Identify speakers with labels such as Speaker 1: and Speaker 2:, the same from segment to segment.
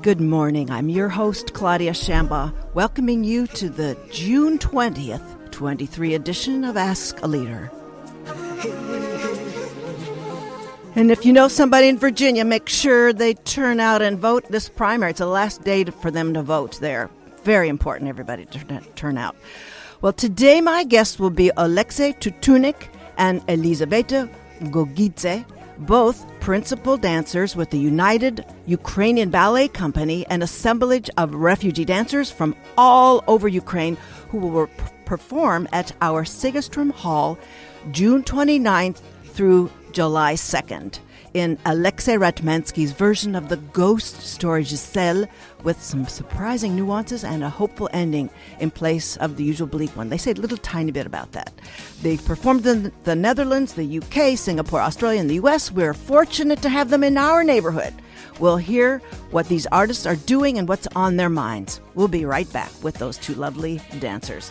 Speaker 1: Good morning. I'm your host, Claudia Shambaugh, welcoming you to the June 20th, 23 edition of Ask a Leader. And if you know somebody in Virginia, make sure they turn out and vote this primary. It's the last day for them to vote there. Very important, everybody, to turn out. Well, today my guests will be Alexei Tutunnique and Elizaveta Gogidze, both principal dancers with the United Ukrainian Ballet Company, an assemblage of refugee dancers from all over Ukraine who will perform at our Segerstrom Hall June 29th through July 2nd in Alexei Ratmansky's version of the ghost story Giselle with some surprising nuances and a hopeful ending in place of the usual bleak one. They say a little tiny bit about that. They've performed in the Netherlands, the UK, Singapore, Australia, and the US. We're fortunate to have them in our neighborhood. We'll hear what these artists are doing and what's on their minds. We'll be right back with those two lovely dancers.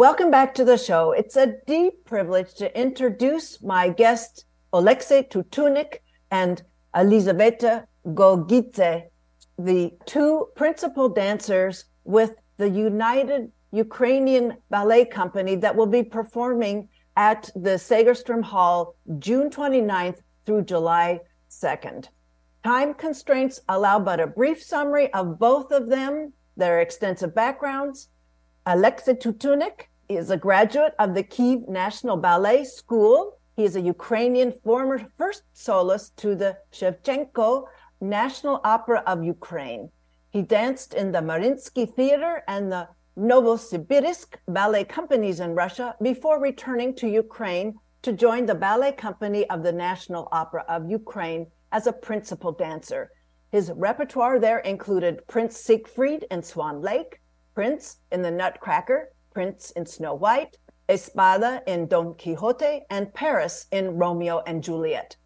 Speaker 1: Welcome back to the show. It's a deep privilege to introduce my guests, Alexei Tutunnique and Elizaveta Gogidze, the two principal dancers with the United Ukrainian Ballet Company that will be performing at the Segerstrom Hall June 29th through July 2nd. Time constraints allow but a brief summary of both of them, their extensive backgrounds. Alexei Tutunnique is a graduate of the Kiev National Ballet School. He is a Ukrainian former first soloist to the Shevchenko National Opera of Ukraine. He danced in the Mariinsky Theater and the Novosibirsk ballet companies in Russia before returning to Ukraine to join the ballet company of the National Opera of Ukraine as a principal dancer. His repertoire there included Prince Siegfried in Swan Lake, Prince in the Nutcracker, Prince in Snow White, Espada in Don Quixote, and Paris in Romeo and Juliet.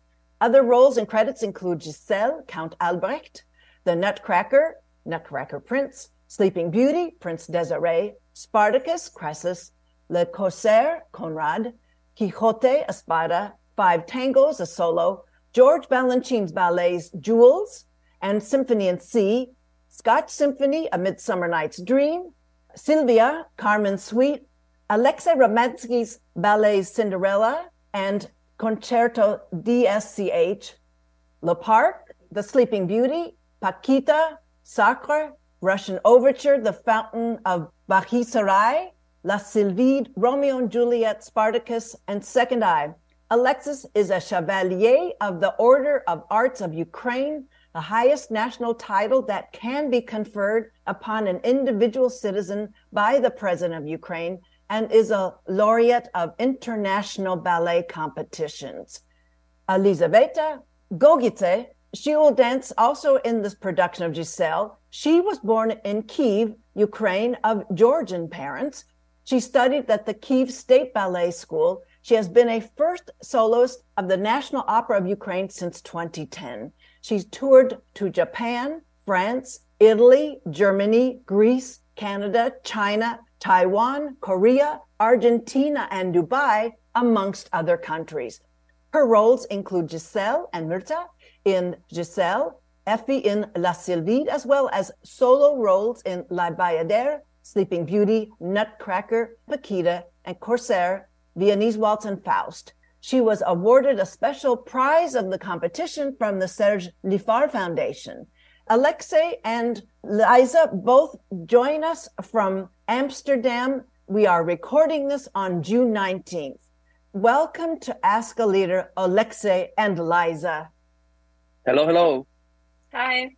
Speaker 1: Other roles and credits include Giselle, Count Albrecht, The Nutcracker, Nutcracker Prince, Sleeping Beauty, Prince Desiree, Spartacus, Crassus, Le Corsaire, Conrad, Quixote, Espada, Five Tangos, a solo, George Balanchine's ballets Jewels, and Symphony in C, Scotch Symphony, A Midsummer Night's Dream, Sylvia, Carmen Suite, Alexei Ratmansky's ballet Cinderella, and Concerto DSCH, Le Parc, The Sleeping Beauty, Paquita, Sacre, Russian Overture, The Fountain of Bakhisarai, La Sylphide, Romeo and Juliet, Spartacus, and Second Eye. Alexis is a Chevalier of the Order of Arts of Ukraine, the highest national title that can be conferred upon an individual citizen by the president of Ukraine and is a laureate of international ballet competitions. Elizaveta Gogidze, she will dance also in this production of Giselle. She was born in Kiev, Ukraine, of Georgian parents. She studied at the Kiev State Ballet School. She has been a first soloist of the National Opera of Ukraine since 2010. She's toured to Japan, France, Italy, Germany, Greece, Canada, China, Taiwan, Korea, Argentina, and Dubai, amongst other countries. Her roles include Giselle and Myrtha in Giselle, Effie in La Sylphide, as well as solo roles in La Bayadere, Sleeping Beauty, Nutcracker, Paquita, and Corsair, Viennese Waltz, and Faust. She was awarded a special prize of the competition from the Serge Lifar Foundation. Alexei and Liza both join us from Amsterdam. We are recording this on June 19th. Welcome to Ask a Leader, Alexei and Liza.
Speaker 2: Hello, hello.
Speaker 3: Hi.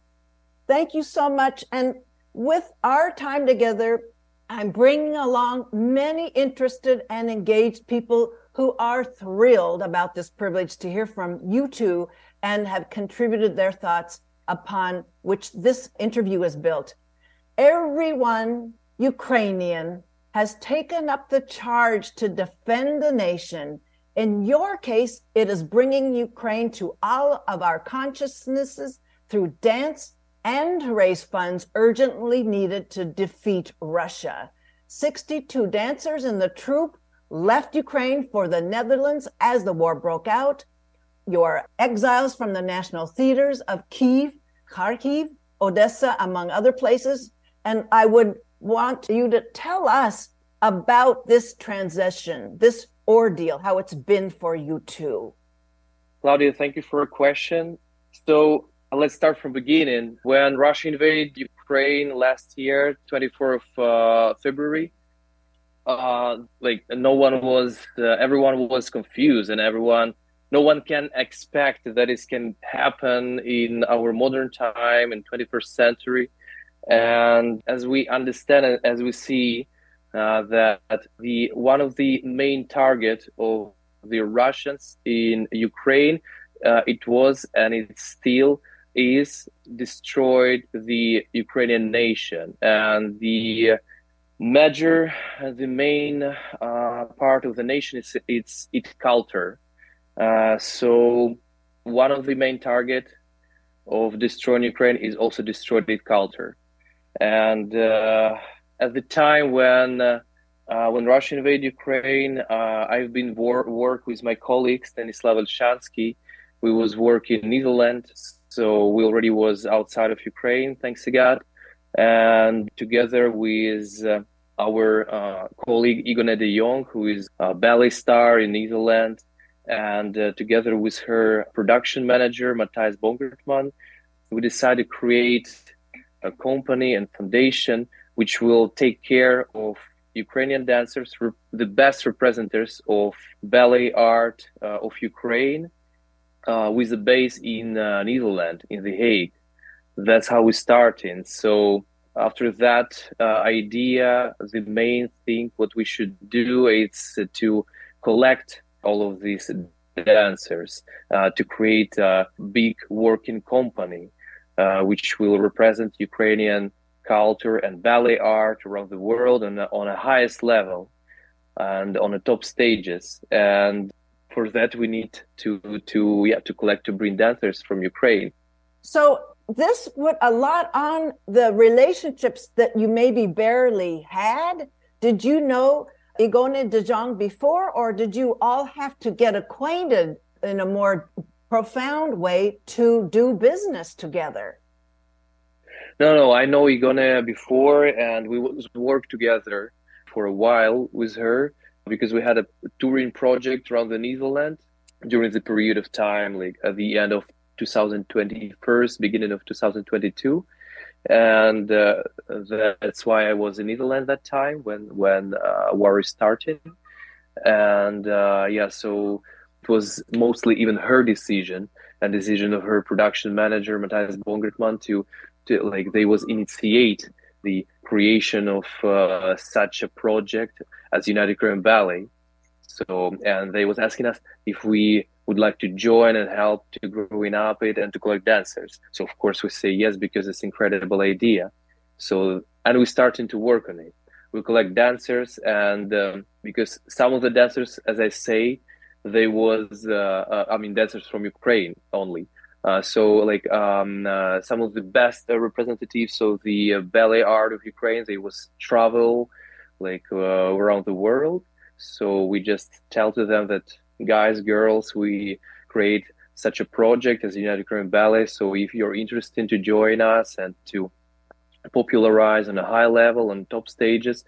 Speaker 1: Thank you so much. And with our time together, I'm bringing along many interested and engaged people who are thrilled about this privilege to hear from you two and have contributed their thoughts upon which this interview is built. Everyone Ukrainian has taken up the charge to defend the nation. In your case, it is bringing Ukraine to all of our consciousnesses through dance and to raise funds urgently needed to defeat Russia. 62 dancers in the troupe left Ukraine for the Netherlands as the war broke out. Your exiles from the national theaters of Kiev, Kharkiv, Odessa, among other places. And I would want you to tell us about this transition, this ordeal, how it's been for you too.
Speaker 2: Claudia, thank you for a question. So let's start from beginning. When Russia invaded Ukraine last year, 24th of uh, February, uh, like no one was, uh, everyone was confused, and everyone, no one can expect that this can happen in our modern time in 21st century. And as we understand it, as we see uh, that the one of the main target of the Russians in Ukraine, uh, it was and it still is destroyed the Ukrainian nation and the major, the main uh, part of the nation is its its culture. Uh, so one of the main target of destroying Ukraine is also destroyed its culture. And uh, at the time when uh, when Russia invaded Ukraine, uh, I've been wor- work with my colleague Stanislav Elshansky. We was working in Netherlands, so we already was outside of Ukraine, thanks to God. And together with uh, our uh, colleague Igone de Jong, who is a ballet star in Netherlands, and together with her production manager Matthijs Bongertman, we decided to create a company and foundation which will take care of Ukrainian dancers, the best representatives of ballet art uh, of Ukraine, uh, with a base in uh, Netherlands, in The Hague. That's how we started. So after that uh, idea, the main thing what we should do is to collect all of these dancers uh, to create a big working company uh, which will represent Ukrainian culture and ballet art around the world and on a highest level and on the top stages. And for that, we need to to yeah to collect to bring dancers from Ukraine.
Speaker 1: So this would a lot on the relationships that you maybe barely had. Did you know Igone de Jong before, or did you all have to get acquainted in a more profound way to do business together.
Speaker 2: No, no, I know Igone before, and we worked together for a while with her because we had a touring project around the Netherlands during the period of time, like at the end of 2021, beginning of 2022, and uh, that's why I was in Netherlands that time when when uh, war is starting, and uh, yeah, so it was mostly even her decision and decision of her production manager Matthias Bongertman to, to like they was initiate the creation of uh, such a project as United Ukrainian Ballet. So and they was asking us if we would like to join and help to growing up it and to collect dancers. So of course we say yes because it's incredible idea. So and we starting to work on it. We collect dancers and um, because some of the dancers, as I say, they was uh, uh, I mean dancers from Ukraine only. Uh, so like um, uh, some of the best uh, representatives of the uh, ballet art of Ukraine, they was travel like around the world. So we just tell to them that guys, girls, we create such a project as United Ukrainian Ballet. So if you're interested to join us and to popularize on a high level on top stages,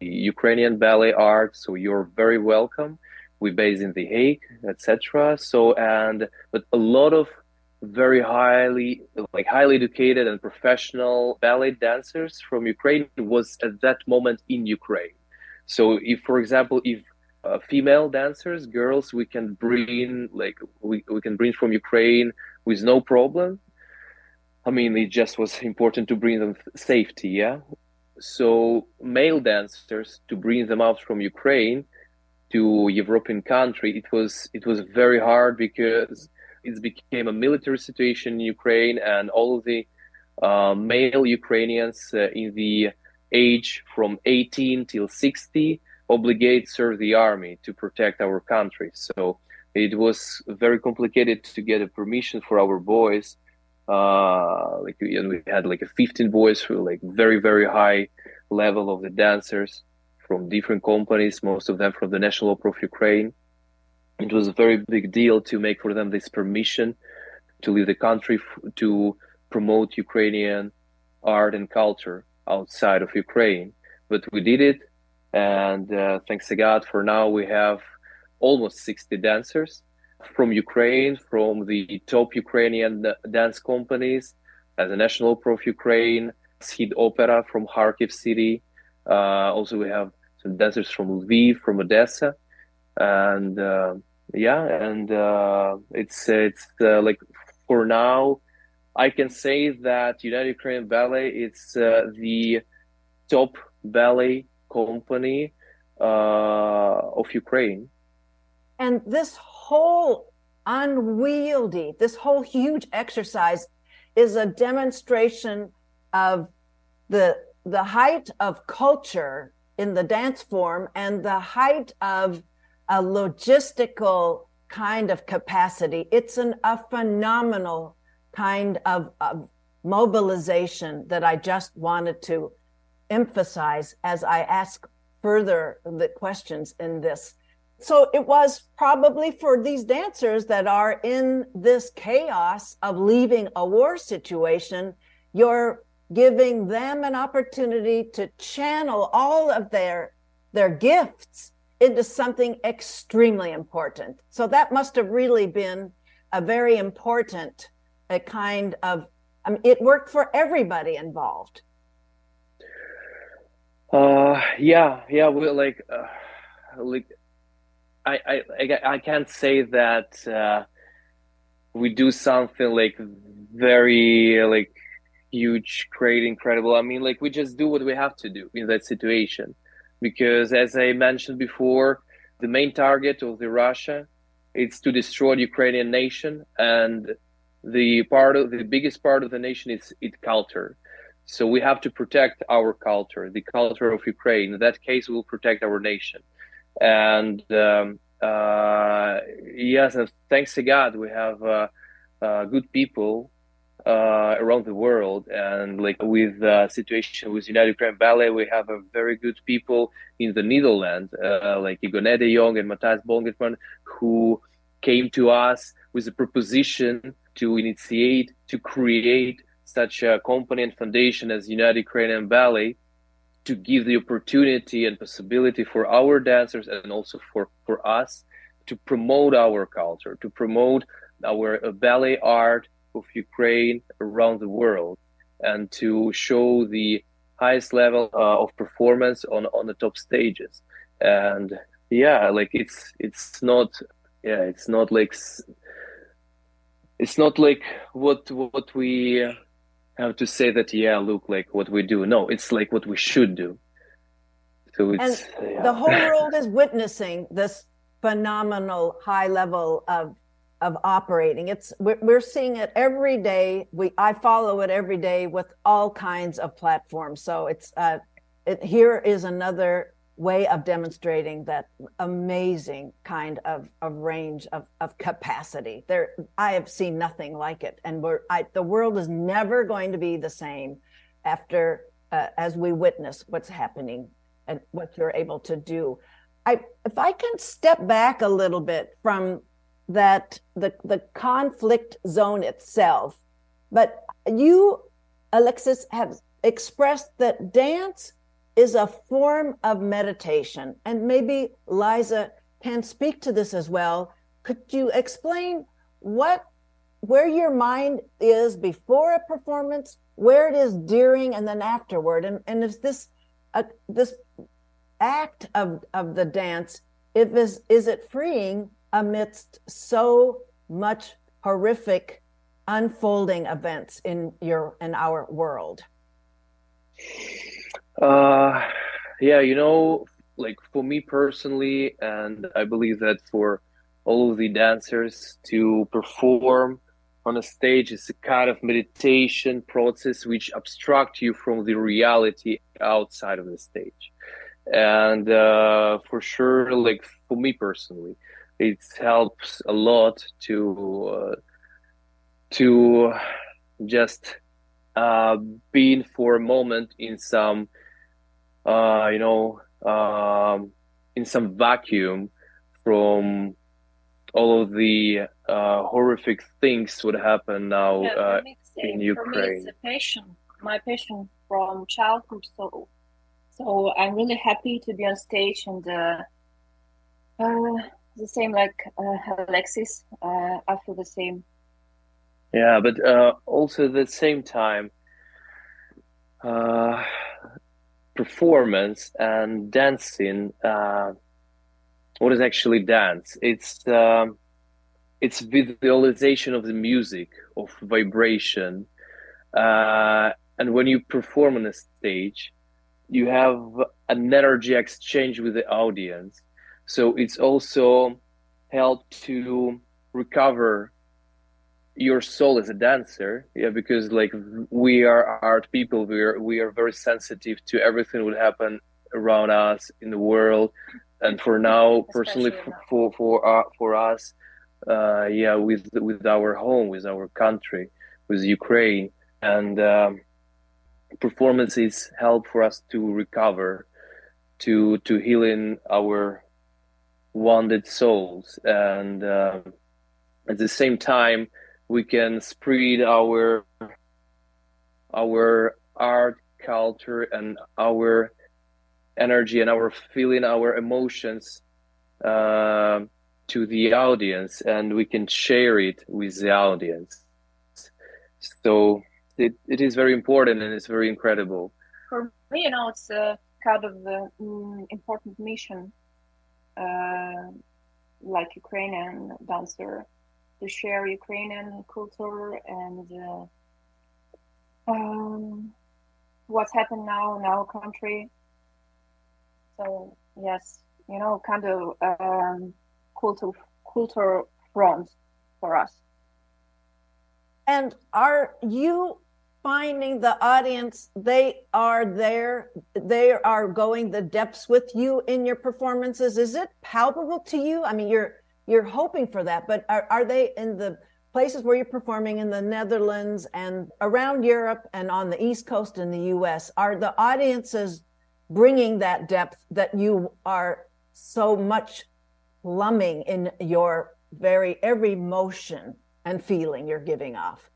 Speaker 2: the Ukrainian ballet art, so you're very welcome we base in the Hague, etc. So and but a lot of very highly like highly educated and professional ballet dancers from Ukraine was at that moment in Ukraine. So if for example if uh, female dancers, girls, we can bring like we, we can bring from Ukraine with no problem. I mean, it just was important to bring them safety, yeah. So male dancers to bring them out from Ukraine to European country, it was it was very hard because it became a military situation in Ukraine, and all of the uh, male Ukrainians uh, in the age from 18 till 60 obligate serve the army to protect our country. So it was very complicated to get a permission for our boys. Uh, like and we had like a 15 boys who like very very high level of the dancers from different companies, most of them from the National Opera of Ukraine. It was a very big deal to make for them this permission to leave the country to promote Ukrainian art and culture outside of Ukraine. But we did it, and uh, thanks to God, for now we have almost 60 dancers from Ukraine, from the top Ukrainian dance companies, as the National Opera of Ukraine, Schid Opera from Kharkiv City. Uh, also, we have some dancers from Lviv, from Odessa, and uh, yeah, and uh, it's it's uh, like for now, I can say that United Ukrainian Ballet it's uh, the top ballet company uh, of Ukraine.
Speaker 1: And this whole unwieldy, this whole huge exercise is a demonstration of the the height of culture in the dance form and the height of a logistical kind of capacity. It's an, a phenomenal kind of, of mobilization that I just wanted to emphasize as I ask further the questions in this. So it was probably for these dancers that are in this chaos of leaving a war situation, you're giving them an opportunity to channel all of their their gifts into something extremely important. So that must have really been a very important a kind of I mean, it worked for everybody involved.
Speaker 2: Uh, yeah, yeah. We like, uh, like, I, I, I, I can't say that uh, we do something like very like huge, great, incredible. I mean, like we just do what we have to do in that situation because as I mentioned before, the main target of the Russia it's to destroy the Ukrainian nation, and the part of the biggest part of the nation is its culture. So we have to protect our culture, the culture of Ukraine. In that case, we'll protect our nation. And um, uh, yes, and thanks to God, we have uh, uh, good people uh, around the world. And like with the situation with United Ukraine Ballet, we have a very good people in the Netherlands, uh, like Igone de Jong and Matthias Bongertman, who came to us with a proposition to initiate, to create such a company and foundation as United Ukrainian Ballet to give the opportunity and possibility for our dancers and also for, for us to promote our culture, to promote our ballet art, of Ukraine around the world and to show the highest level uh, of performance on on the top stages. And yeah like it's it's not yeah it's not like it's not like what what we have to say that yeah look like what we do no it's like what we should do
Speaker 1: so it's and yeah. the whole world is witnessing this phenomenal high level of of operating. It's we're, we're seeing it every day. We I follow it every day with all kinds of platforms. So it's uh, it, here is another way of demonstrating that amazing kind of, of range of, of capacity. There, I have seen nothing like it, and we're I, the world is never going to be the same after uh, as we witness what's happening and what you're able to do. I, if I can step back a little bit from that the the conflict zone itself but you alexis have expressed that dance is a form of meditation. And maybe liza can speak to this as well. Could you explain what where your mind is before a performance where it is during and then afterward? And and is this a, this act of of the dance if is is it freeing amidst so much horrific unfolding events in your in our world
Speaker 2: uh yeah you know like for me personally and i believe that for all of the dancers to perform on a stage is a kind of meditation process which abstract you from the reality outside of the stage. And uh, for sure like for me personally it helps a lot to uh, to just uh, being for a moment in some uh, you know um, in some vacuum from all of the uh, horrific things would happen now
Speaker 3: yeah,
Speaker 2: uh, in Ukraine. For me,
Speaker 3: it's a passion, my passion from childhood. So, so I'm really happy to be on stage and uh, uh the same like uh, Alexis. Uh, I feel the same.
Speaker 2: Yeah, but uh also at the same time, performance and dancing uh, what is actually dance? It's um, it's visualization of the music of vibration uh, and when you perform on a stage you have an energy exchange with the audience. So it's also help to recover your soul as a dancer yeah because like we are art people. We are we are very sensitive to everything that would happen around us in the world. And for now personally for for for, uh, for us uh, yeah with with our home with our country with ukraine. And um, performances help for us to recover to to healing our wounded souls. And uh, at the same time we can spread our our art culture and our energy and our feeling, our emotions uh, to the audience, and we can share it with the audience. So it, it is very important and it's very incredible.
Speaker 3: For me, you know, it's a kind of the mm, important mission, uh, like Ukrainian dancer, to share Ukrainian culture and uh, um, what's happened now in our country. So yes, you know, kind of um, cultural cultural front for us.
Speaker 1: And are you finding the audience they are there they are going the depths with you in your performances? Is it palpable to you? I mean you're you're hoping for that but are, are they in the places where you're performing in the netherlands and around europe and on the east coast in the us are the audiences bringing that depth that you are so much plumbing in your very every motion and feeling you're giving off?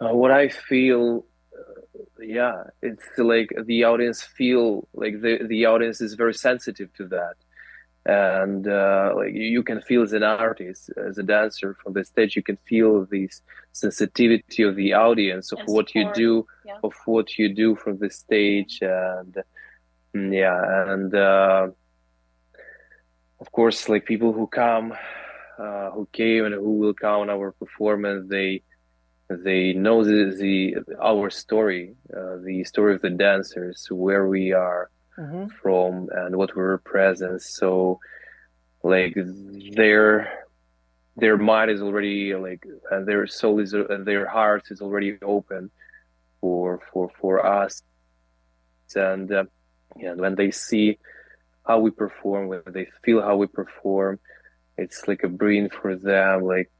Speaker 2: Uh, what i feel uh, yeah it's like the audience feel like the the audience is very sensitive to that and uh, like you can feel as an artist as a dancer from the stage. You can feel this sensitivity of the audience of what you do yeah. of what you do from the stage. And mm, yeah and uh, of course like people who come uh, who came and who will come on our performance they they know the, the our story uh, the story of the dancers where we are mm-hmm. from and what we represent. So, like their their mind is already like and their soul is and their heart is already open for for for us. And uh, yeah, when they see how we perform, when they feel how we perform, it's like a breath for them. Like,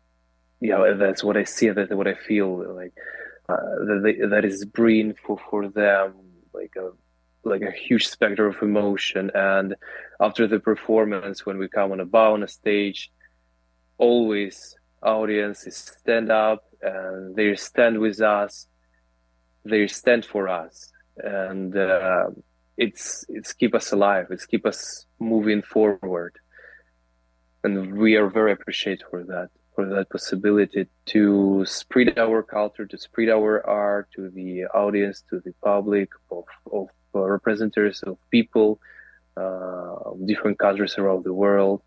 Speaker 2: yeah, that's what I see. That's what I feel. Like uh, that, they, that is breath for for them. Like a like a huge spectrum of emotion. And after the performance when we come on a bar on a stage always audiences stand up and they stand with us. They stand for us. And uh, it's it's keep us alive. It's keep us moving forward. And we are very appreciative for that for that possibility to spread our culture to spread our art to the audience to the public of, of representatives of people, uh, different countries around the world,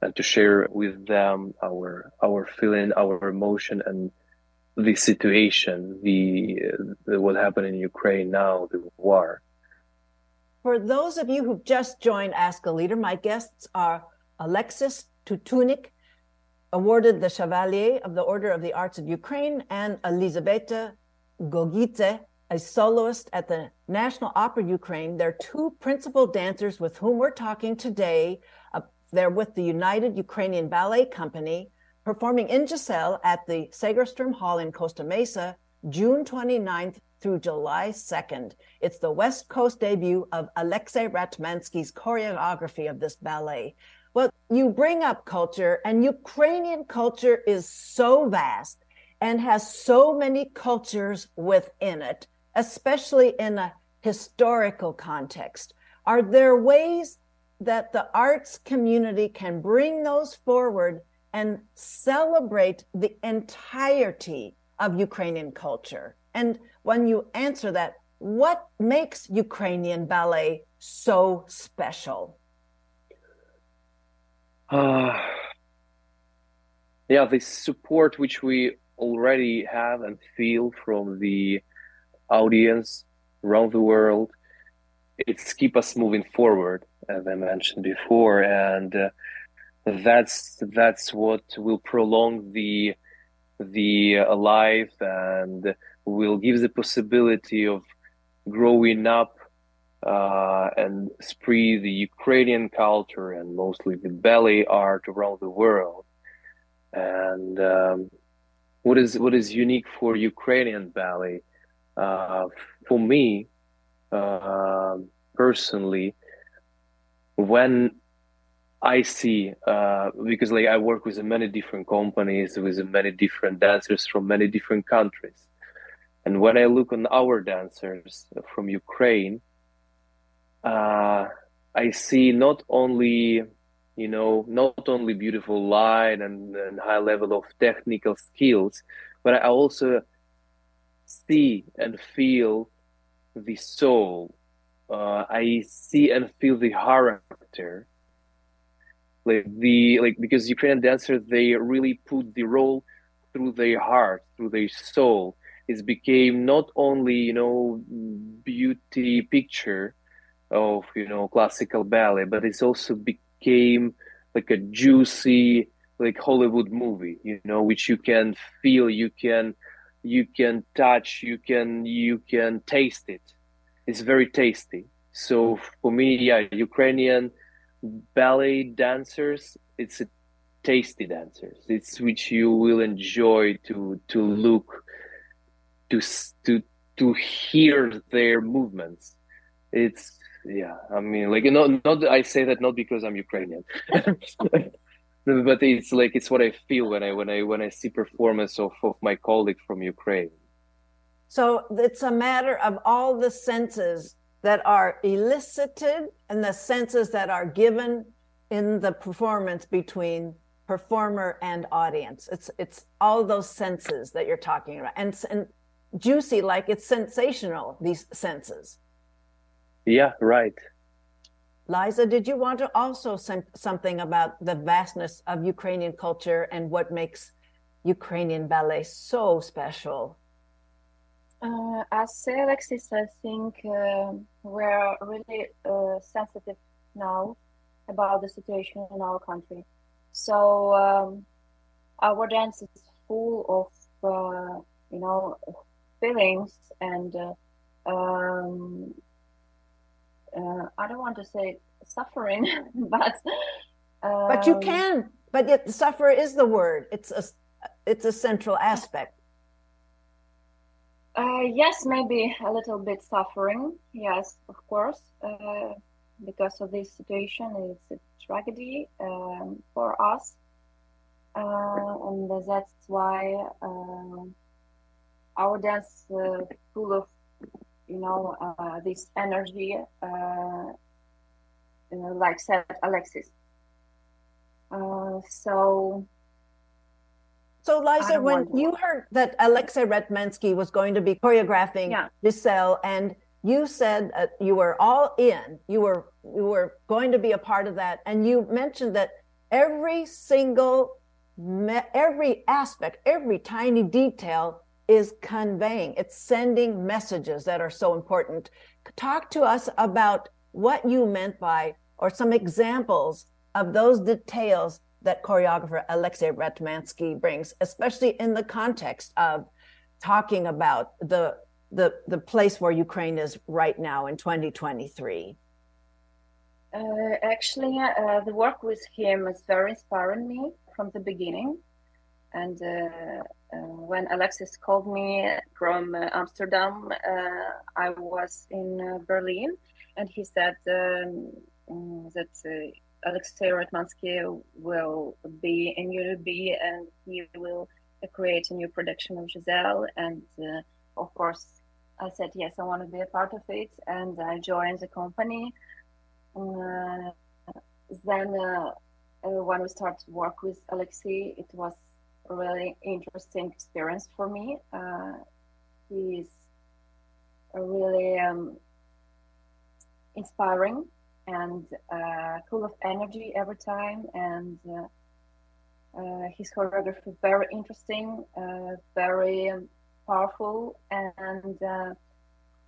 Speaker 2: and to share with them our our feeling, our emotion, and the situation, the, the what happened in Ukraine now, the war.
Speaker 1: For those of you who've just joined Ask a Leader, my guests are Alexis Tutunnique awarded the Chevalier of the Order of the Arts of Ukraine, and Elizaveta Gogidze, a soloist at the National Opera Ukraine. They're two principal dancers with whom we're talking today. Uh, they're with the United Ukrainian Ballet Company, performing in Giselle at the Segerstrom Hall in Costa Mesa, June 29th through July 2nd. It's the West Coast debut of Alexei Ratmansky's choreography of this ballet. Well, you bring up culture, and Ukrainian culture is so vast and has so many cultures within it, especially in a historical context. Are there ways that the arts community can bring those forward and celebrate the entirety of Ukrainian culture? And when you answer that, what makes Ukrainian ballet so special?
Speaker 2: Uh, yeah, the support which we already have and feel from the audience around the world, it's keep us moving forward, as I mentioned before, and uh, that's that's what will prolong the the uh, life and will give the possibility of growing up uh, and spread the Ukrainian culture and mostly the ballet art around the world. And um, what is what is unique for Ukrainian ballet? Uh, for me, uh, personally, when I see uh, because like I work with many different companies with many different dancers from many different countries, and when I look on our dancers from Ukraine, uh, I see not only you know not only beautiful line and, and high level of technical skills but i also see and feel the soul. Uh, i see and feel the character. Like the like because ukrainian dancers they really put the role through their heart through their soul. It became not only you know beauty picture of you know classical ballet, but it's also became like a juicy like Hollywood movie, you know, which you can feel, you can you can touch, you can you can taste it. It's very tasty. So for me, yeah, Ukrainian ballet dancers, it's a tasty dancers. It's which you will enjoy to to look, to to to hear their movements. It's yeah i mean like not not i say that not because i'm ukrainian but it's like it's what i feel when i when i when i see performance of, of my colleague from ukraine.
Speaker 1: So it's a matter of all the senses that are elicited and the senses that are given in the performance between performer and audience. It's it's all those senses that you're talking about. And and juicy like it's sensational these senses.
Speaker 2: Yeah, right.
Speaker 1: Liza, did you want to also say something about the vastness of Ukrainian culture and what makes Ukrainian ballet so special?
Speaker 3: Uh, as Alexis, I think uh, we're really uh, sensitive now about the situation in our country. So um, our dance is full of, uh, you know, feelings and uh, um, uh, I don't want to say suffering, but
Speaker 1: um, but you um, can. But yet, suffer is the word. It's a it's a central aspect.
Speaker 3: Uh, yes, maybe a little bit suffering. Yes, of course, uh, because of this situation, it's a tragedy um, for us, uh, and that's why um, our dance uh, full of you know uh, this energy uh, like said alexis uh, so
Speaker 1: so Liza, when you heard that Alexei Ratmansky was going to be choreographing yeah. Giselle, and you said uh, you were all in, you were you were going to be a part of that, and you mentioned that every single, every aspect, every tiny detail is conveying, it's sending messages that are so important. Talk to us about what you meant by, or some examples of those details that choreographer Alexei Ratmansky brings, especially in the context of talking about the the the place where Ukraine is right now in 2023?
Speaker 3: Uh, actually, uh, the work with him is very inspiring me from the beginning. And uh, uh when Alexis called me from uh, Amsterdam, uh, I was in Berlin, and he said um, that Alexei Ratmansky will be in UB and he will create a new production of Giselle. And of course, I said, yes, I want to be a part of it. And I joined the company. Uh, then, uh, uh, when we started work with Alexei, it was really interesting experience for me. Uh, he's really um, inspiring and uh, full of energy every time. And uh, his choreography very interesting, very um, powerful, and uh,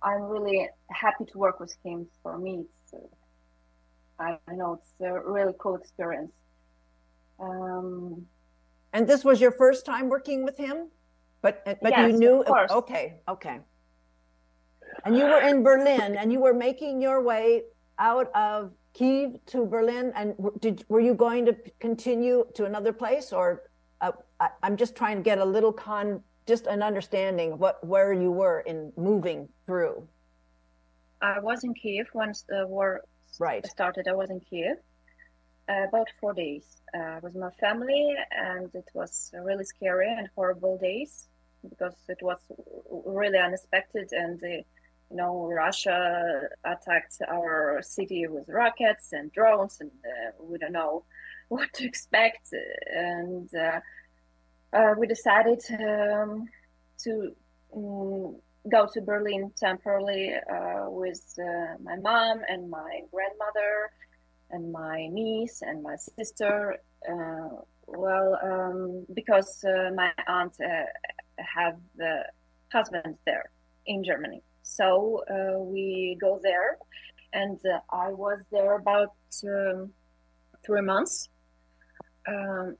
Speaker 3: I'm really happy to work with him. For me, it's uh, I know it's a really cool experience. Um,
Speaker 1: and this was your first time working with him, but but
Speaker 3: yes,
Speaker 1: you knew
Speaker 3: okay,
Speaker 1: okay. And you were in Berlin, and you were making your way out of Kiev to Berlin. And did were you going to continue to another place, or uh, I, I'm just trying to get a little con just an understanding of what where you were in moving through.
Speaker 3: I was in Kiev once the war
Speaker 1: right.
Speaker 3: started. I was in Kiev uh, about four days uh, with my family, and it was really scary and horrible days because it was really unexpected and. Uh, you know, Russia attacked our city with rockets and drones, and uh, we don't know what to expect. And uh, uh, we decided um, to um, go to Berlin temporarily uh, with uh, my mom and my grandmother and my niece and my sister. Uh, well, um, because uh, my aunt uh, have the husband there in Germany, so we go there, and I was there about um, three months. Um,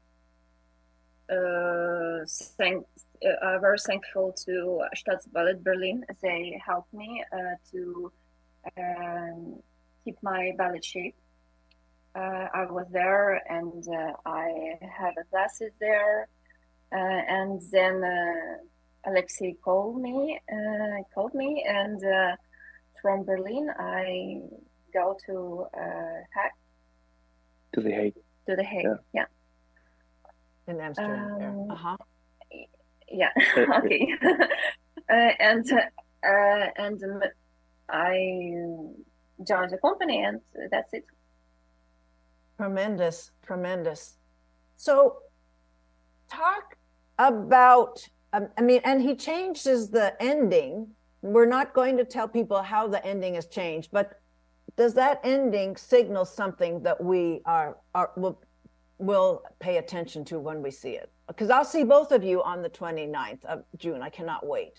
Speaker 3: uh, thank, uh, very thankful to Staatsballett Berlin. They helped me uh, to um, keep my ballet shape. Uh, I was there and uh, I had classes there. Uh, and then Alexei called me, called me, and from Berlin I go to Hague.
Speaker 2: To the Hague.
Speaker 3: To the Hague, yeah. yeah
Speaker 1: in Amsterdam. Um, uh huh.
Speaker 3: Yeah. okay. uh, and uh, and um, I joined the company, and that's it.
Speaker 1: Tremendous, tremendous. So, talk about. Um, I mean, and he changes the ending. We're not going to tell people how the ending has changed, but does that ending signal something that we are, are will will pay attention to when we see it. Because I'll see both of you on the 29th of June. I cannot wait.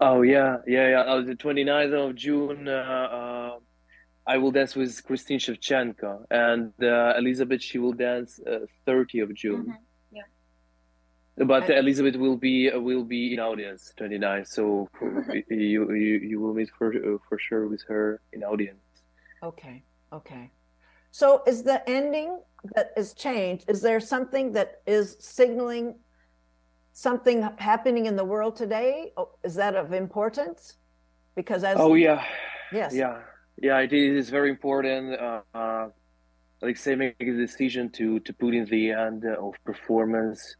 Speaker 2: Oh, yeah. Yeah, yeah. Oh, the 29th of June, uh, uh, I will dance with Christine Shevchenko. And uh, Elizabeth, she will dance 30th uh, of June. Mm-hmm. Yeah. But I, Elizabeth will be uh, will be in audience 29, so you, you you will meet for uh, for sure with her in audience.
Speaker 1: Okay, okay. So is the ending that is changed, is there something that is signaling something happening in the world today? Oh, is that of importance? Because as
Speaker 2: Oh yeah.
Speaker 1: Yes.
Speaker 2: Yeah. Yeah, it is very important. Uh, uh, like say make a decision to to put in the end of performance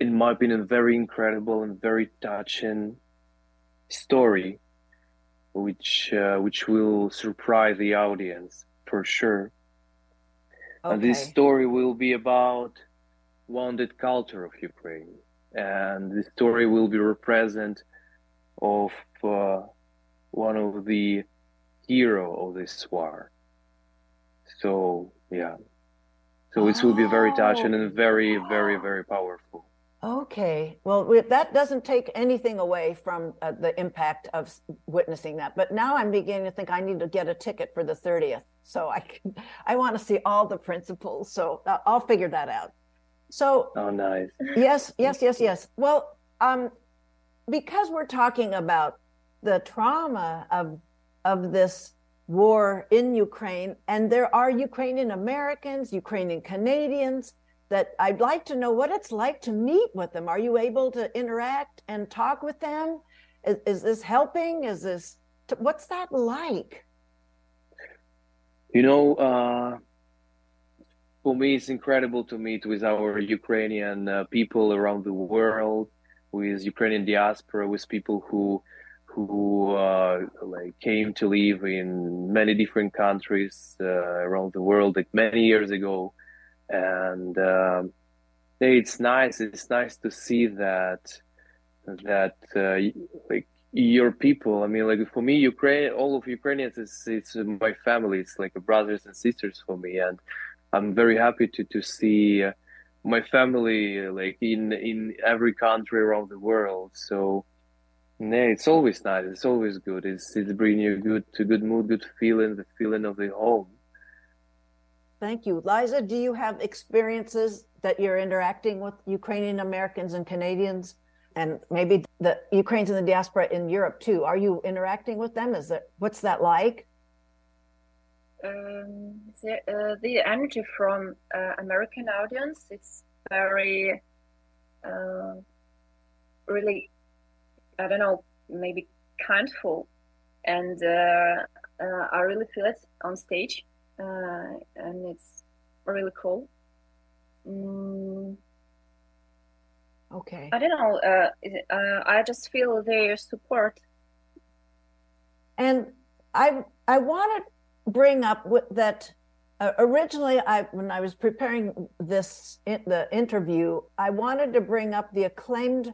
Speaker 2: in my opinion very incredible and very touching story which uh, which will surprise the audience for sure. Okay. And this story will be about wounded culture of Ukraine, and the story will be represent of uh, one of the hero of this war. So yeah, so oh. it will be very touching and very, very, very powerful.
Speaker 1: Okay. Well, that doesn't take anything away from uh, the impact of witnessing that. But now I'm beginning to think I need to get a ticket for the 30th. So I can, I want to see all the principals. So uh, I'll figure that out. So
Speaker 2: Oh, nice.
Speaker 1: yes, yes, yes, yes. Well, um, because we're talking about the trauma of of this war in Ukraine, and there are Ukrainian Americans, Ukrainian Canadians that I'd like to know what it's like to meet with them. Are you able to interact and talk with them? Is, is this helping? Is this what's that like?
Speaker 2: You know, uh, for me, it's incredible to meet with our Ukrainian uh, people around the world, with Ukrainian diaspora, with people who who uh, like came to live in many different countries uh, around the world, like many years ago, and um, it's nice. It's nice to see that that uh, like your people. I mean, like for me, Ukraine, all of Ukrainians, it's it's my family. It's like brothers and sisters for me, and I'm very happy to to see my family like in in every country around the world. So. Yeah, it's always nice. It's always good. It's it's bringing you good to good mood, good feeling, the feeling of the home.
Speaker 1: Thank you. Liza, do you have experiences that you're interacting with Ukrainian Americans and Canadians and maybe the Ukrainians in the diaspora in Europe too? Are you interacting with them? Is that what's that like?
Speaker 3: Um, the, uh, the energy from uh, American audience it's very uh, really I don't know, maybe kindful, and uh, uh, I really feel it on stage, uh, and it's really cool. Mm.
Speaker 1: Okay.
Speaker 3: I don't know. Uh, uh, I just feel their support.
Speaker 1: And I I want to bring up that uh, originally I when I was preparing this in, the interview, I wanted to bring up the acclaimed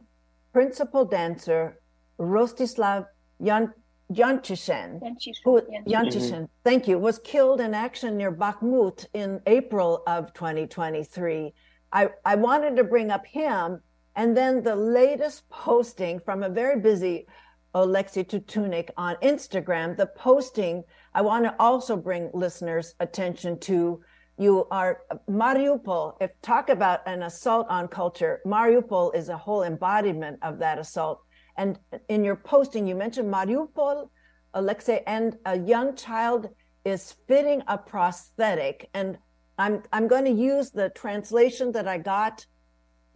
Speaker 1: principal dancer Rostislav Yan- Yanchishen, who Yanchishen, mm-hmm. thank you, was killed in action near Bakhmut in April of 2023. I, I wanted to bring up him and then the latest posting from a very busy Alexei Tutunnique on Instagram, the posting I want to also bring listeners' attention to you are Mariupol. If talk about an assault on culture, Mariupol is a whole embodiment of that assault. And in your posting, you mentioned Mariupol, Alexei, and a young child is fitting a prosthetic. And I'm I'm going to use the translation that I got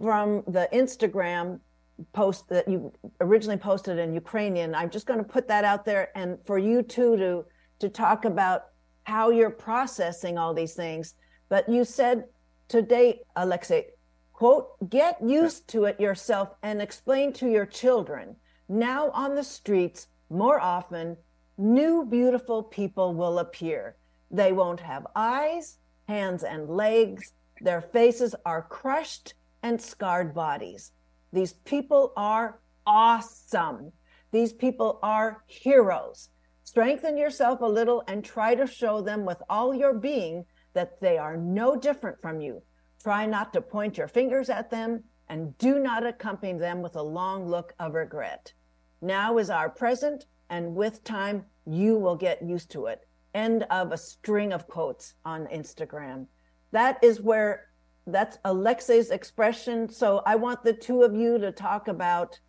Speaker 1: from the Instagram post that you originally posted in Ukrainian. I'm just going to put that out there, and for you too to to talk about how you're processing all these things. But you said today, Alexei, quote, get used to it yourself and explain to your children. Now on the streets, more often, new beautiful people will appear. They won't have eyes, hands, and legs. Their faces are crushed and scarred bodies. These people are awesome. These people are heroes. Strengthen yourself a little and try to show them with all your being that they are no different from you. Try not to point your fingers at them and do not accompany them with a long look of regret. Now is our present, and with time, you will get used to it. End of a string of quotes on Instagram. That is where that's Alexei's expression. So I want the two of you to talk about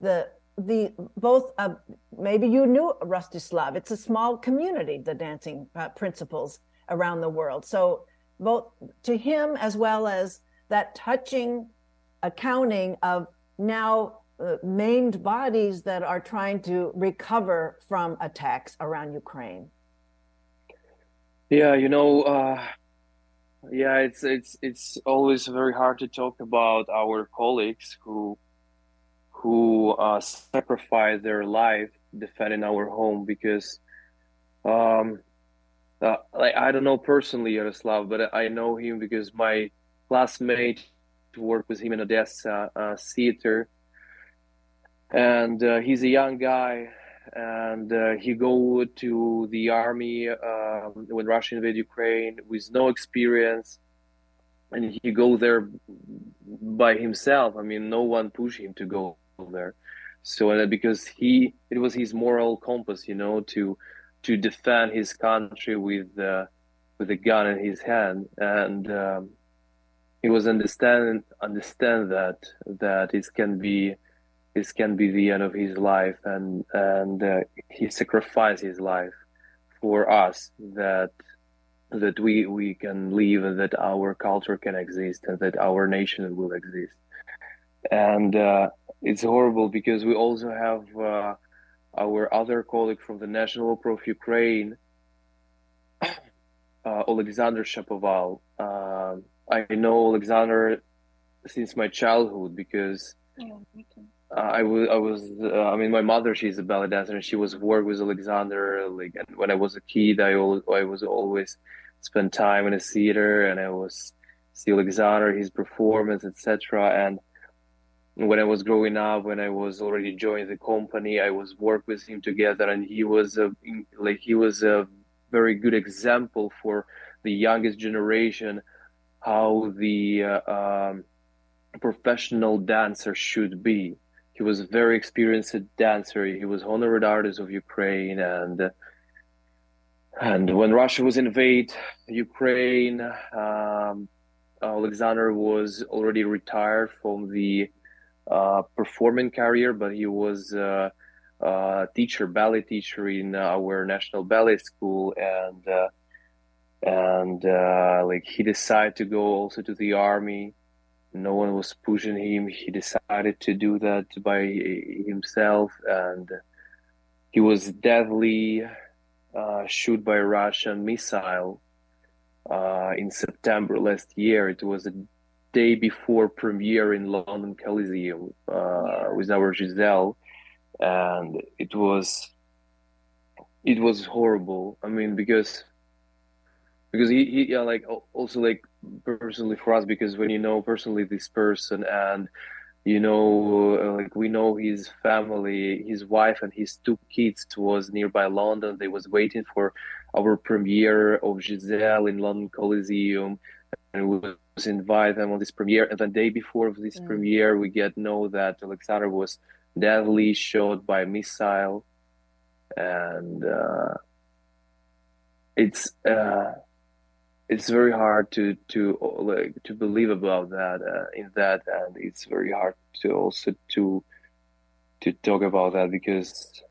Speaker 1: the the both uh, maybe you knew Rostislav. It's a small community, the dancing uh, principals around the world. So both to him as well as that touching accounting of now uh, maimed bodies that are trying to recover from attacks around Ukraine.
Speaker 2: Yeah, you know, uh, yeah, it's it's it's always very hard to talk about our colleagues who who uh, sacrifice their life defending our home because um, uh, like I don't know personally Yaroslav, but I know him because my classmate worked with him in Odessa uh, theater, and uh, he's a young guy, and uh, he go to the army um, when Russia invaded Ukraine with no experience, and he go there by himself. I mean, no one pushed him to go there. So uh, because he, it was his moral compass, you know, to to defend his country with uh, with a gun in his hand, and um, he was understand understand that that it can be this can be the end of his life, and and uh, he sacrificed his life for us that that we we can live and that our culture can exist and that our nation will exist and uh, it's horrible because we also have uh, our other colleague from the National Opera of Ukraine, uh, Alexander Shapoval. Uh, I know Alexander since my childhood because yeah, uh, I was I was uh, I mean my mother she's a ballet dancer and she was work with Alexander like and when I was a kid I always, I was always spend time in a theater and I was see Alexander his performance etc and when I was growing up, when I was already joining the company, I was work with him together, and he was a like he was a very good example for the youngest generation how the uh, um, professional dancer should be. He was a very experienced dancer. He was honored artist of Ukraine, and and when Russia was invade Ukraine, um, Alexander was already retired from the uh, performing career, but he was uh, a teacher, ballet teacher in our national ballet school, and uh, and uh, like he decided to go also to the army. No one was pushing him. He decided to do that by himself, and he was deadly uh, shot by a Russian missile uh, in September last year. It was a day before premiere in London Coliseum uh, with our Giselle, and it was it was horrible. I mean, because because he, he yeah, like also like personally for us because when you know personally this person and you know uh, like we know his family his wife and his two kids was nearby london. They was waiting for our premiere of giselle in london coliseum and we was invite them on this premiere. And the day before of this mm. premiere, we get know that Alexander was deadly shot by a missile, and uh, it's uh, it's very hard to to like to believe about that uh, in that, and it's very hard to also to to talk about that because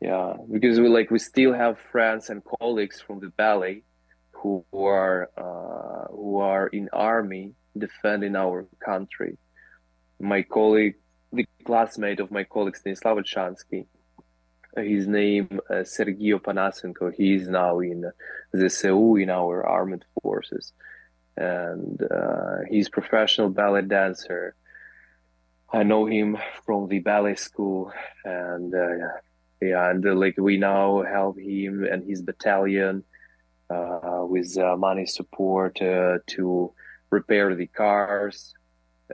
Speaker 2: yeah because we like we still have friends and colleagues from the ballet who are uh, who are in army defending our country. My colleague, the classmate of my colleague Stanislav Chansky, his name uh, Sergio Panasenko. He is now in the ZSU in our armed forces, and uh, he's professional ballet dancer. I know him from the ballet school, and uh, yeah, and uh, like we now help him and his battalion with uh, money support uh, to repair the cars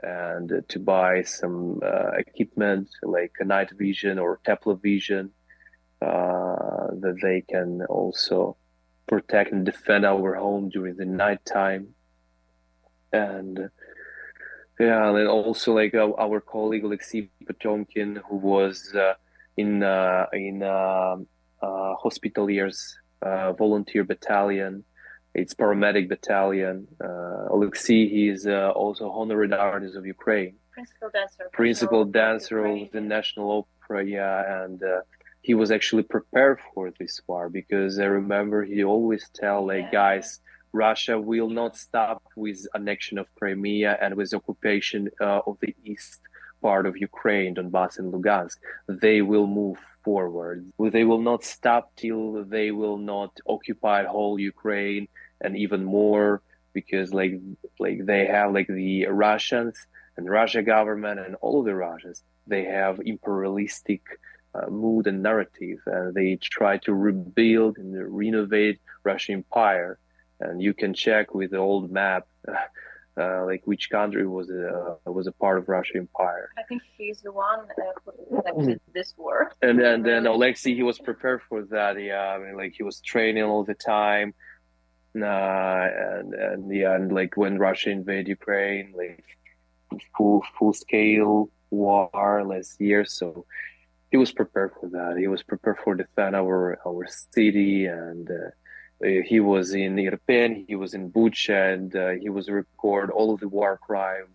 Speaker 2: and to buy some equipment like night vision or vision that they can also protect and defend our home during the night time. And yeah and also like uh, our colleague Alexei Potemkin who was uh, in uh, in hospitaliers uh, volunteer battalion. It's paramedic battalion. Uh, Alexei, he is uh, also honorary artist of Ukraine.
Speaker 3: Principal dancer.
Speaker 2: Principal dancer of the National Opera, yeah, and uh, he was actually prepared for this war because I remember he always tell like yeah. guys, Russia will not stop with annexion of Crimea and with occupation uh, of the east part of Ukraine, Donbass and Lugansk. They will move forward. They will not stop till they will not occupy whole Ukraine and even more because like like they have like the Russians and Russia government and all of the Russians they have imperialistic uh, mood and narrative and they try to rebuild and renovate Russian empire and you can check with the old map uh, like which country was a uh, was a part of Russian Empire.
Speaker 3: I think he's the one uh, who conducted this war.
Speaker 2: And then then Alexei he was prepared for that. Yeah, I mean like he was training all the time. Uh, and and yeah, and like when Russia invaded Ukraine, like full full scale war last year. So he was prepared for that. He was prepared for defend our our city, and uh, he was in Irpin, he was in Bucha, and uh, he was record all of the war crime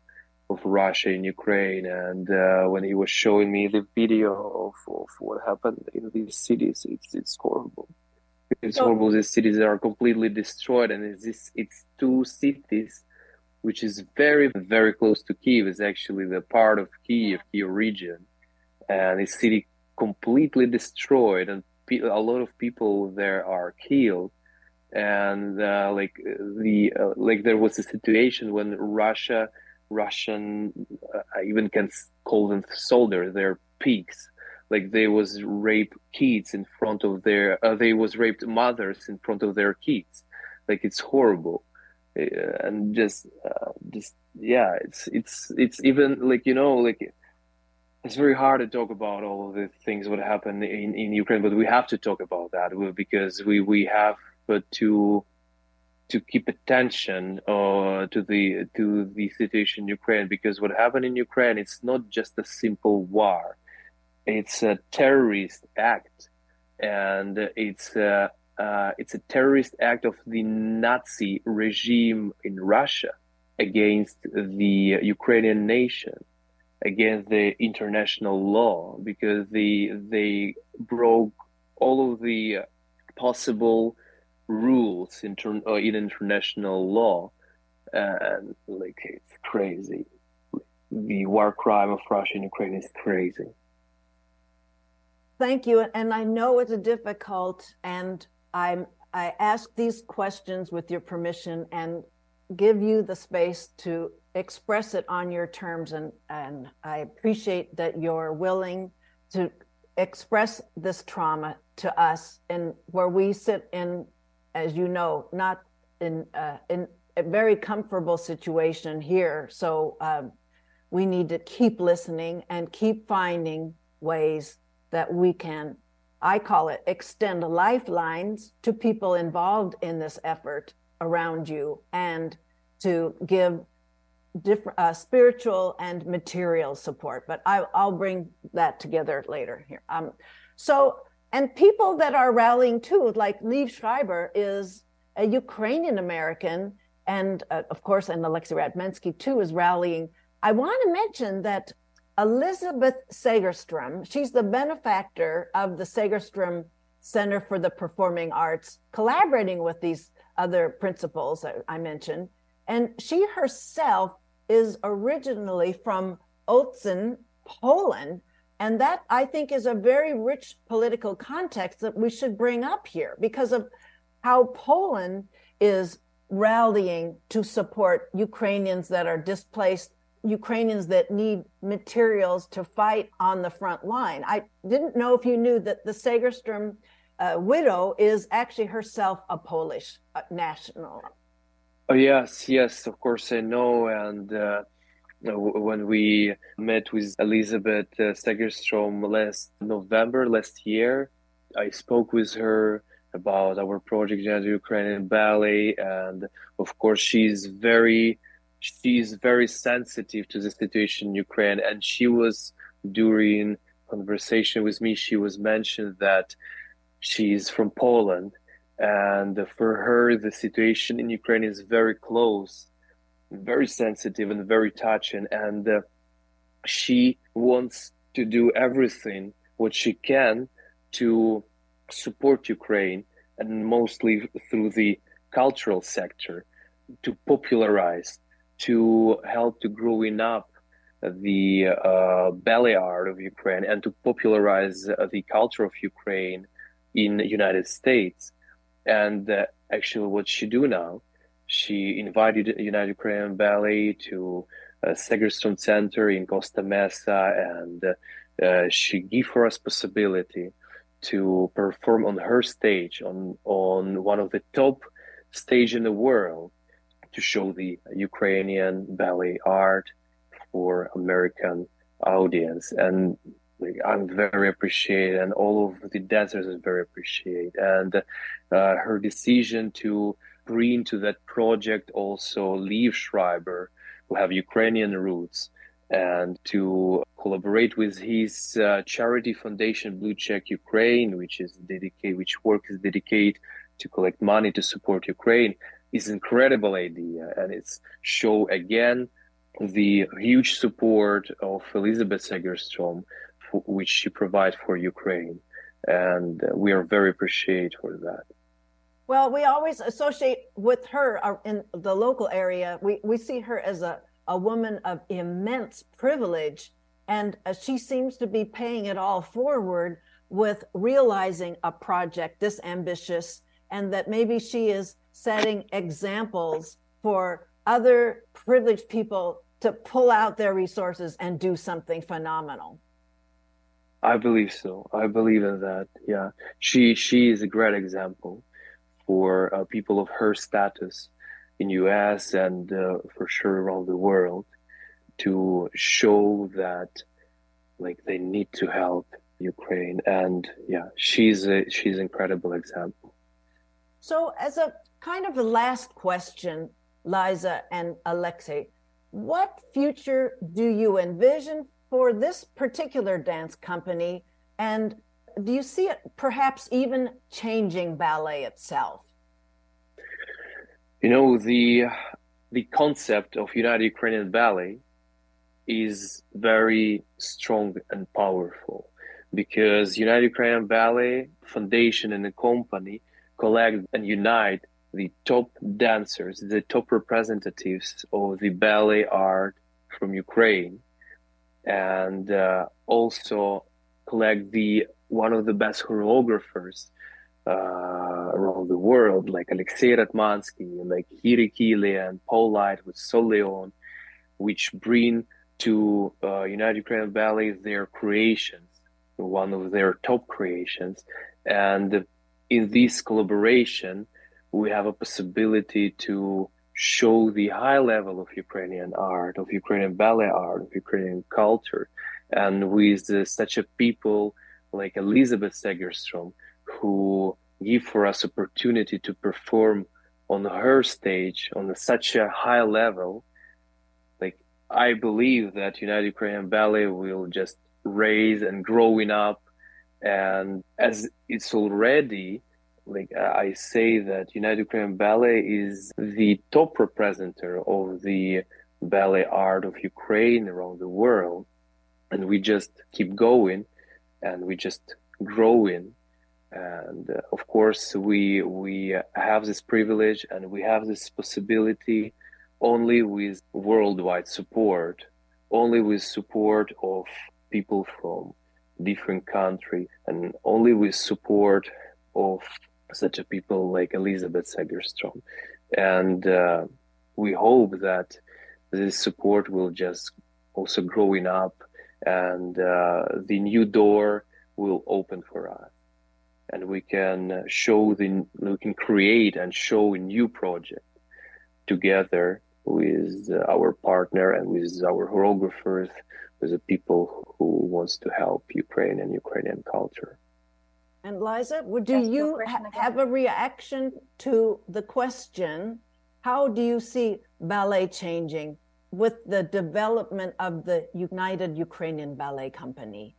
Speaker 2: of Russia in Ukraine. And uh, when he was showing me the video of, of what happened in these cities, it's it's horrible. It's oh. horrible. These cities are completely destroyed, and it's this, it's two cities which is very very close to Kiev. Is actually the part of Kiev, Kiev region, and the city completely destroyed, and a lot of people there are killed. And uh, like the uh, like there was a situation when Russia, Russian, uh, I even can call them soldiers, they're pigs. Like they was rape kids in front of their, uh, they was raped mothers in front of their kids. Like it's horrible and just uh, just yeah it's it's it's even like you know like it's very hard to talk about all of the things what happened in, in Ukraine, but we have to talk about that because we we have to to keep attention uh, to the to the situation in Ukraine because what happened in Ukraine it's not just a simple war, it's a terrorist act, and it's a uh, it's a terrorist act of the Nazi regime in Russia against the Ukrainian nation, against the international law, because they they broke all of the possible rules in, ter- uh, in international law, and like it's crazy. The war crime of Russia and Ukraine is crazy.
Speaker 1: Thank you, and I know it's a difficult and I'm, I ask these questions with your permission and give you the space to express it on your terms. And, and I appreciate that you're willing to express this trauma to us and where we sit in, as you know, not in, uh, in a very comfortable situation here. So um, we need to keep listening and keep finding ways that we can I call it extend lifelines to people involved in this effort around you and to give different uh, spiritual and material support. But I, will bring that together later here. Um, so, and people that are rallying too, like Liev Schreiber is a Ukrainian American, and uh, of course, and Alexei Ratmansky too is rallying. I want to mention that Elizabeth Segerstrom. She's the benefactor of the Segerstrom Center for the Performing Arts, collaborating with these other principals I mentioned. And she herself is originally from Olsztyn, Poland. And that I think is a very rich political context that we should bring up here because of how Poland is rallying to support Ukrainians that are displaced Ukrainians that need materials to fight on the front line. I didn't know if you knew that the Segerstrom uh, widow is actually herself a Polish uh, national.
Speaker 2: Oh, yes, yes, of course I know. And uh, when we met with Elizabeth uh, Segerstrom last November, last year, I spoke with her about our project, Gender Ukrainian Ballet. And of course, she's very she is very sensitive to the situation in Ukraine, and she was during conversation with me. She was mentioned that she's from Poland, and for her the situation in Ukraine is very close, very sensitive, and very touching. And uh, she wants to do everything what she can to support Ukraine, and mostly through the cultural sector to popularize to help to growing up the uh, ballet art of Ukraine and to popularize uh, the culture of Ukraine in United States. And uh, actually, what she do now, she invited United Ukrainian Ballet to uh, Segerstrom Center in Costa Mesa, and uh, she gave her a possibility to perform on her stage on on one of the top stage in the world to show the Ukrainian ballet art for American audience. And I'm very appreciated, and all of the dancers is very appreciated. And uh, her decision to bring to that project also Liev Schreiber, who have Ukrainian roots and to collaborate with his uh, charity foundation BlueCheck Ukraine, which is dedicated, which work is dedicated to collect money to support Ukraine, is incredible idea, and it's show again the huge support of Elizabeth Segerstrom, which she provides for Ukraine, and we are very appreciative for that.
Speaker 1: Well, we always associate with her uh, in the local area. We we see her as a a woman of immense privilege, and uh, she seems to be paying it all forward with realizing a project this ambitious, and that maybe she is setting examples for other privileged people to pull out their resources and do something phenomenal.
Speaker 2: I believe so. I believe in that. Yeah, she she is a great example for uh, people of her status in US and uh, for sure around the world to show that like they need to help Ukraine. And yeah she's a she's an incredible example.
Speaker 1: So as a kind of a last question Liza and Alexei what future do you envision for this particular dance company? And do you see it perhaps even changing ballet itself?
Speaker 2: You know, the the concept of United Ukrainian Ballet is very strong and powerful because United Ukrainian Ballet Foundation and the company collect and unite the top dancers, the top representatives of the ballet art from Ukraine, and uh, also collect the one of the best choreographers uh, around the world, like Alexei Ratmansky, like Jiří Kylián, Paul Light with Sol Leon, which bring to uh, United Ukrainian Ballet their creations, one of their top creations. And in this collaboration, we have a possibility to show the high level of Ukrainian art, of Ukrainian ballet art, of Ukrainian culture. And with uh, such a people like Elizabeth Segerstrom, who give for us opportunity to perform on her stage on such a high level. Like i believe that united ukrainian ballet will just raise and growing up. And as it's already like i say that united ukrainian ballet is the top representative of the ballet art of ukraine around the world. And we just keep going and we just growing and uh, of course we we have this privilege and we have this possibility only with worldwide support only with support of people from different country and only with support of such a people like Elizabeth Segerstrom. And uh, we hope that this support will just also growing up and uh, the new door will open for us and we can show the we can create and show a new project together with our partner and with our choreographers with the people who wants to help Ukraine and Ukrainian culture.
Speaker 1: And Liza, would do you ha- have a reaction to the question? How do you see ballet changing with the development of the United Ukrainian Ballet Company?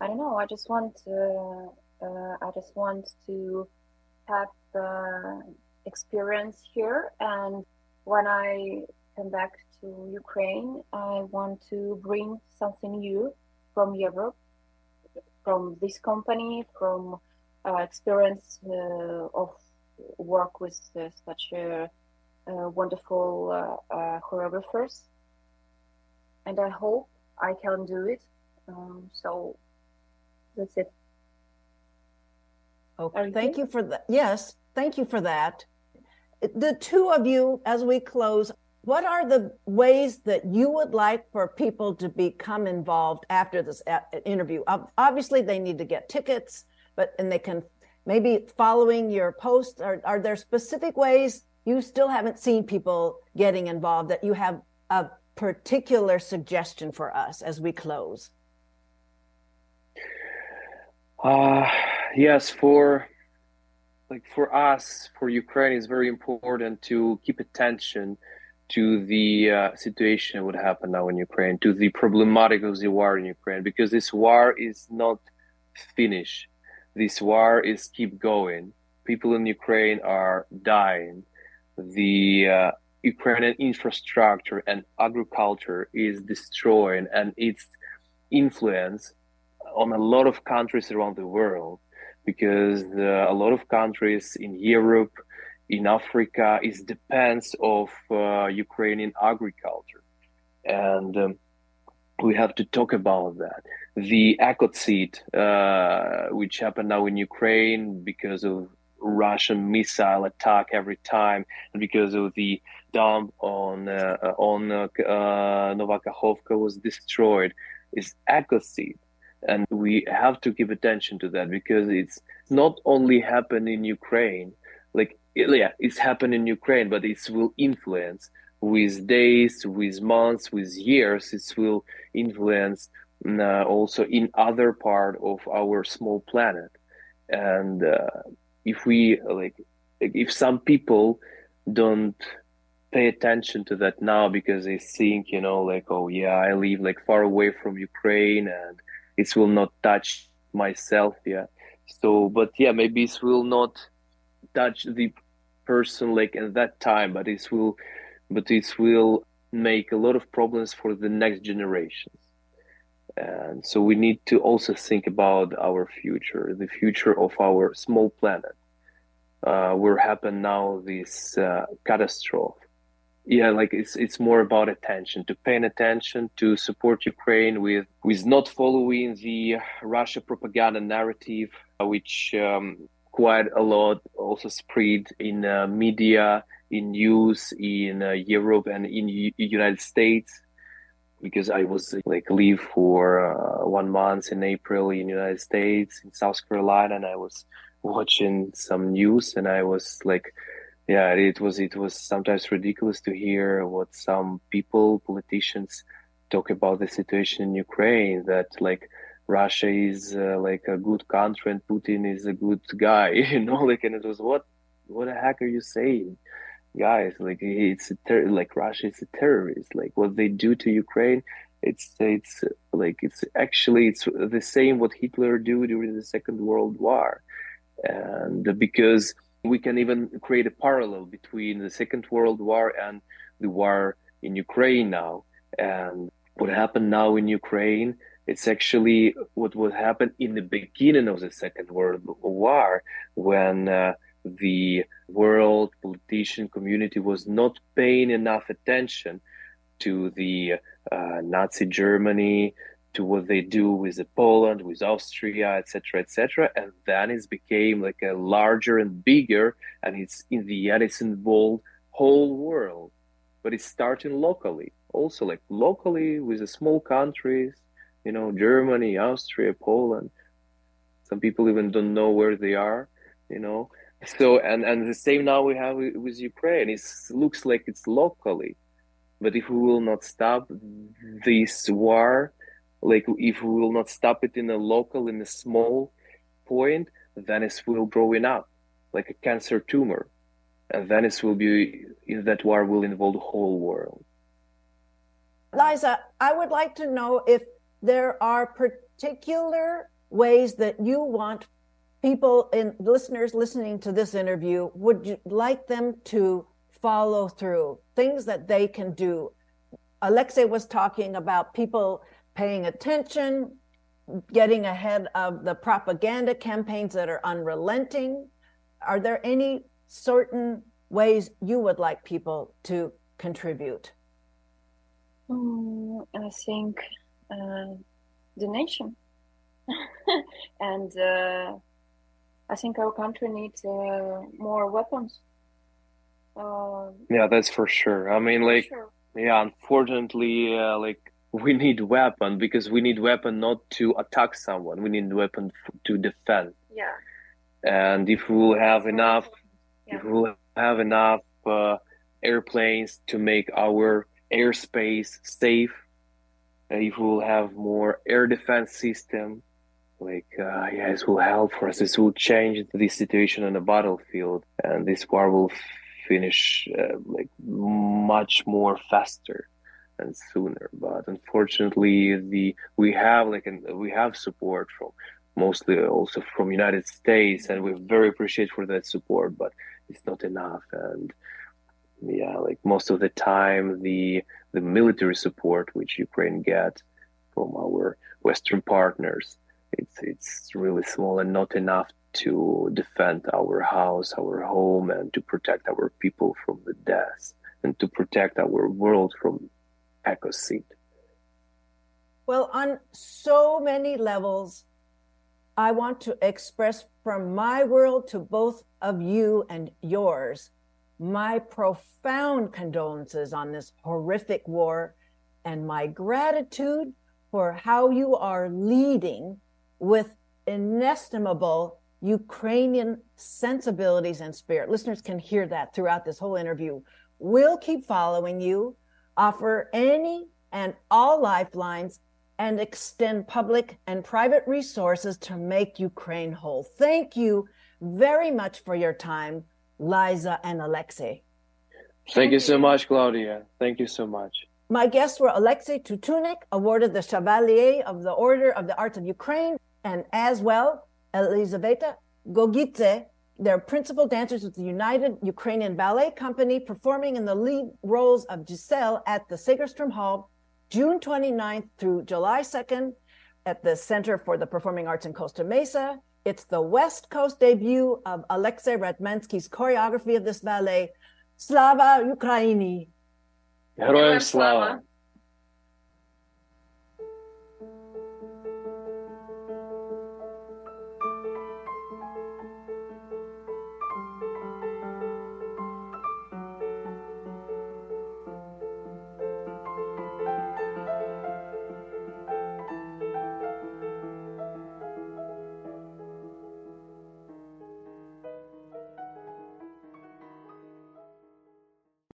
Speaker 3: I don't know. I just want to. Uh, I just want to have uh, experience here, and when I come back to Ukraine, I want to bring something new from Europe, from this company, from uh, experience uh, of work with uh, such a, wonderful uh, choreographers, and I hope I can do it. Um, so that's it.
Speaker 1: Okay, thank you for that. Yes, thank you for that. The two of you, as we close, what are the ways that you would like for people to become involved after this interview? Obviously, they need to get tickets, but and they can maybe following your post. Are, are there specific ways you still haven't seen people getting involved that you have a particular suggestion for us as we close?
Speaker 2: Uh, yes, for like for us, for Ukraine, it's very important to keep attention to the uh, situation what happened now in Ukraine, to the problematic of the war in Ukraine, because this war is not finished. This war is keep going. People in Ukraine are dying. The uh, Ukrainian infrastructure and agriculture is destroying, and its influence on a lot of countries around the world, because the, a lot of countries in Europe in Africa is depends of uh, Ukrainian agriculture, and um, we have to talk about that. The ecocide, uh, which happened now in Ukraine because of Russian missile attack every time, because of the dam on uh, on uh, uh was destroyed, is ecocide, and we have to give attention to that because it's not only happened in Ukraine, like yeah, it's happened in Ukraine, but it will influence with days, with months, with years. It will influence uh, also in other part of our small planet. And uh, if we like, if some people don't pay attention to that now because they think, you know, like, oh yeah, I live like far away from Ukraine and it will not touch myself. Yeah. So, but yeah, maybe it will not touch the person like at that time, but it will, but it will make a lot of problems for the next generations. And so we need to also think about our future, the future of our small planet. Uh, where happen now this uh, catastrophe. Yeah, like it's it's more about attention, to paying attention, to support Ukraine with with not following the Russia propaganda narrative, which um, quite a lot also spread in uh, media, in news, in uh, Europe and in U- United States. Because I was like live for uh, one month in April in United States in South Carolina, and I was watching some news, and I was like, yeah, it was it was sometimes ridiculous to hear what some people, politicians, talk about the situation in Ukraine. That like Russia is uh, like a good country and Putin is a good guy, you know, like, and it was what, what the heck are you saying, guys? Like, it's a ter- like Russia is a terrorist. Like, what they do to Ukraine, it's it's like it's actually it's the same what Hitler do during the Second World War, and because we can even create a parallel between the Second World War and the war in Ukraine now, and what happened now in Ukraine it's actually what would happen in the beginning of the Second World War when uh, the world politician community was not paying enough attention to the uh, Nazi Germany, to what they do with Poland, with Austria, etc., etc., and then it became like a larger and bigger, and it's in the end it's involved whole world, but it's starting locally, also like locally with the small countries, you know, Germany, Austria, Poland. Some people even don't know where they are, you know. So and and the same now we have with Ukraine. It looks like it's locally, but if we will not stop this war, like if we will not stop it in a local, in a small point, then it will growing up like a cancer tumor, and then it will be in that war will involve the whole world.
Speaker 1: Liza, I would like to know if there are particular ways that you want people and listeners listening to this interview would you like them to follow through things that they can do alexei was talking about people paying attention getting ahead of the propaganda campaigns that are unrelenting are there any certain ways you would like people to contribute
Speaker 3: um, i think uh, the nation. and uh, I think our country needs uh, more weapons.
Speaker 2: Uh, yeah, that's for sure. I mean, like, sure. yeah, unfortunately, uh, like we need weapon because we need weapon not to attack someone. We need weapon f- to defend.
Speaker 3: Yeah.
Speaker 2: And if we will have enough, yeah. if we will have enough uh, airplanes to make our airspace safe if we'll have more air defense system, like uh, yeah, this will help for us. This will change the situation on the battlefield, and this war will finish uh, like much more faster and sooner. But unfortunately, the we have like an, we have support from mostly also from United States, and we very appreciate for that support. But it's not enough, and yeah, like most of the time, the the military support which Ukraine get from our Western partners, it's it's really small and not enough to defend our house, our home, and to protect our people from the death, and to protect our world from ecocide.
Speaker 1: Well, on so many levels, I want to express from my world to both of you and yours my profound condolences on this horrific war and my gratitude for how you are leading with inestimable Ukrainian sensibilities and spirit. Listeners can hear that throughout this whole interview. We'll keep following you, offer any and all lifelines, and extend public and private resources to make Ukraine whole. Thank you very much for your time, Liza and Alexei.
Speaker 2: Thank you so much, Claudia. Thank you so much.
Speaker 1: My guests were Alexei Tutunnique, awarded the Chevalier of the Order of the Arts of Ukraine, and as well Elizaveta Gogidze, they're principal dancers with the United Ukrainian Ballet Company performing in the lead roles of Giselle at the Segerstrom Hall, June 29th through July 2nd at the Center for the Performing Arts in Costa Mesa. It's the West Coast debut of Alexei Ratmansky's choreography of this ballet, Slava Ukraini.
Speaker 2: Heroem Slava.